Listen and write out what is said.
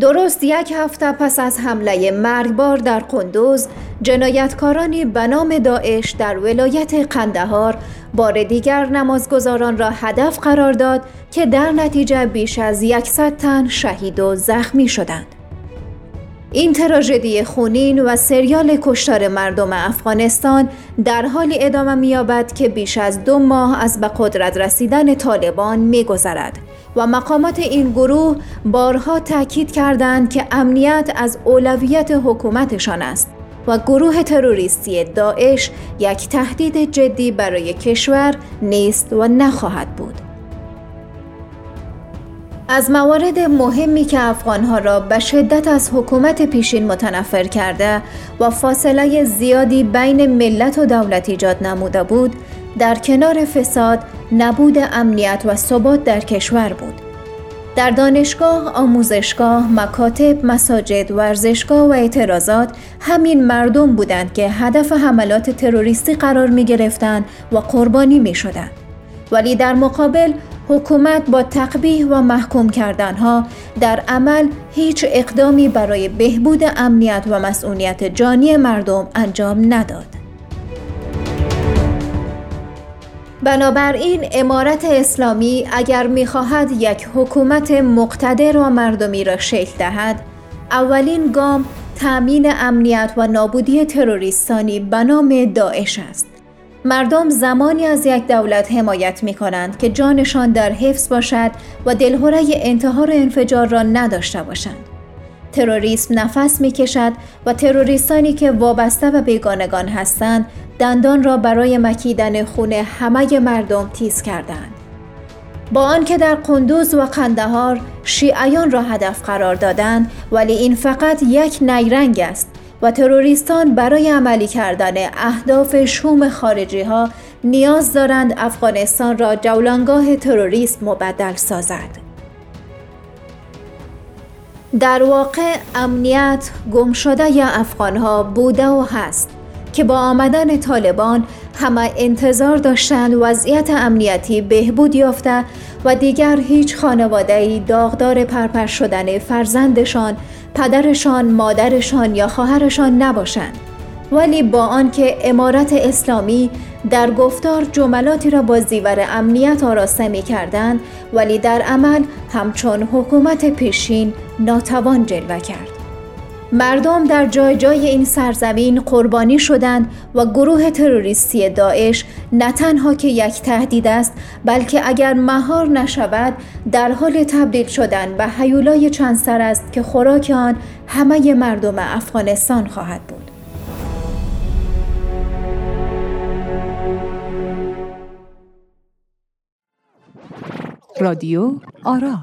درست یک هفته پس از حمله مرگبار در قندوز جنایتکارانی به نام داعش در ولایت قندهار بار دیگر نمازگزاران را هدف قرار داد که در نتیجه بیش از یکصد تن شهید و زخمی شدند. این تراژدی خونین و سریال کشتار مردم افغانستان در حال ادامه می‌یابد که بیش از دو ماه از به قدرت رسیدن طالبان می‌گذرد. و مقامات این گروه بارها تاکید کردند که امنیت از اولویت حکومتشان است و گروه تروریستی داعش یک تهدید جدی برای کشور نیست و نخواهد بود. از موارد مهمی که افغانها را به شدت از حکومت پیشین متنفر کرده و فاصله زیادی بین ملت و دولت ایجاد نموده بود در کنار فساد نبود امنیت و ثبات در کشور بود در دانشگاه، آموزشگاه، مکاتب، مساجد، ورزشگاه و اعتراضات همین مردم بودند که هدف حملات تروریستی قرار می گرفتند و قربانی می شدند. ولی در مقابل حکومت با تقبیح و محکوم کردنها در عمل هیچ اقدامی برای بهبود امنیت و مسئولیت جانی مردم انجام نداد. بنابراین امارت اسلامی اگر می‌خواهد یک حکومت مقتدر و مردمی را شکل دهد اولین گام تأمین امنیت و نابودی تروریستانی به نام داعش است مردم زمانی از یک دولت حمایت می کنند که جانشان در حفظ باشد و دلهوره انتحار انفجار را نداشته باشند. تروریسم نفس می کشد و تروریستانی که وابسته به بیگانگان هستند دندان را برای مکیدن خون همه مردم تیز کردند. با آنکه در قندوز و قندهار شیعیان را هدف قرار دادند ولی این فقط یک نیرنگ است و تروریستان برای عملی کردن اهداف شوم خارجی ها نیاز دارند افغانستان را جولانگاه تروریست مبدل سازد. در واقع امنیت گم شده یا افغان ها بوده و هست که با آمدن طالبان همه انتظار داشتند وضعیت امنیتی بهبود یافته و دیگر هیچ خانواده داغدار پرپر شدن فرزندشان پدرشان، مادرشان یا خواهرشان نباشند ولی با آنکه امارت اسلامی در گفتار جملاتی را با زیور امنیت آراسته می کردند ولی در عمل همچون حکومت پیشین ناتوان جلوه کرد. مردم در جای جای این سرزمین قربانی شدند و گروه تروریستی داعش نه تنها که یک تهدید است بلکه اگر مهار نشود در حال تبدیل شدن به حیولای چند سر است که خوراک آن همه مردم افغانستان خواهد بود. رادیو آرا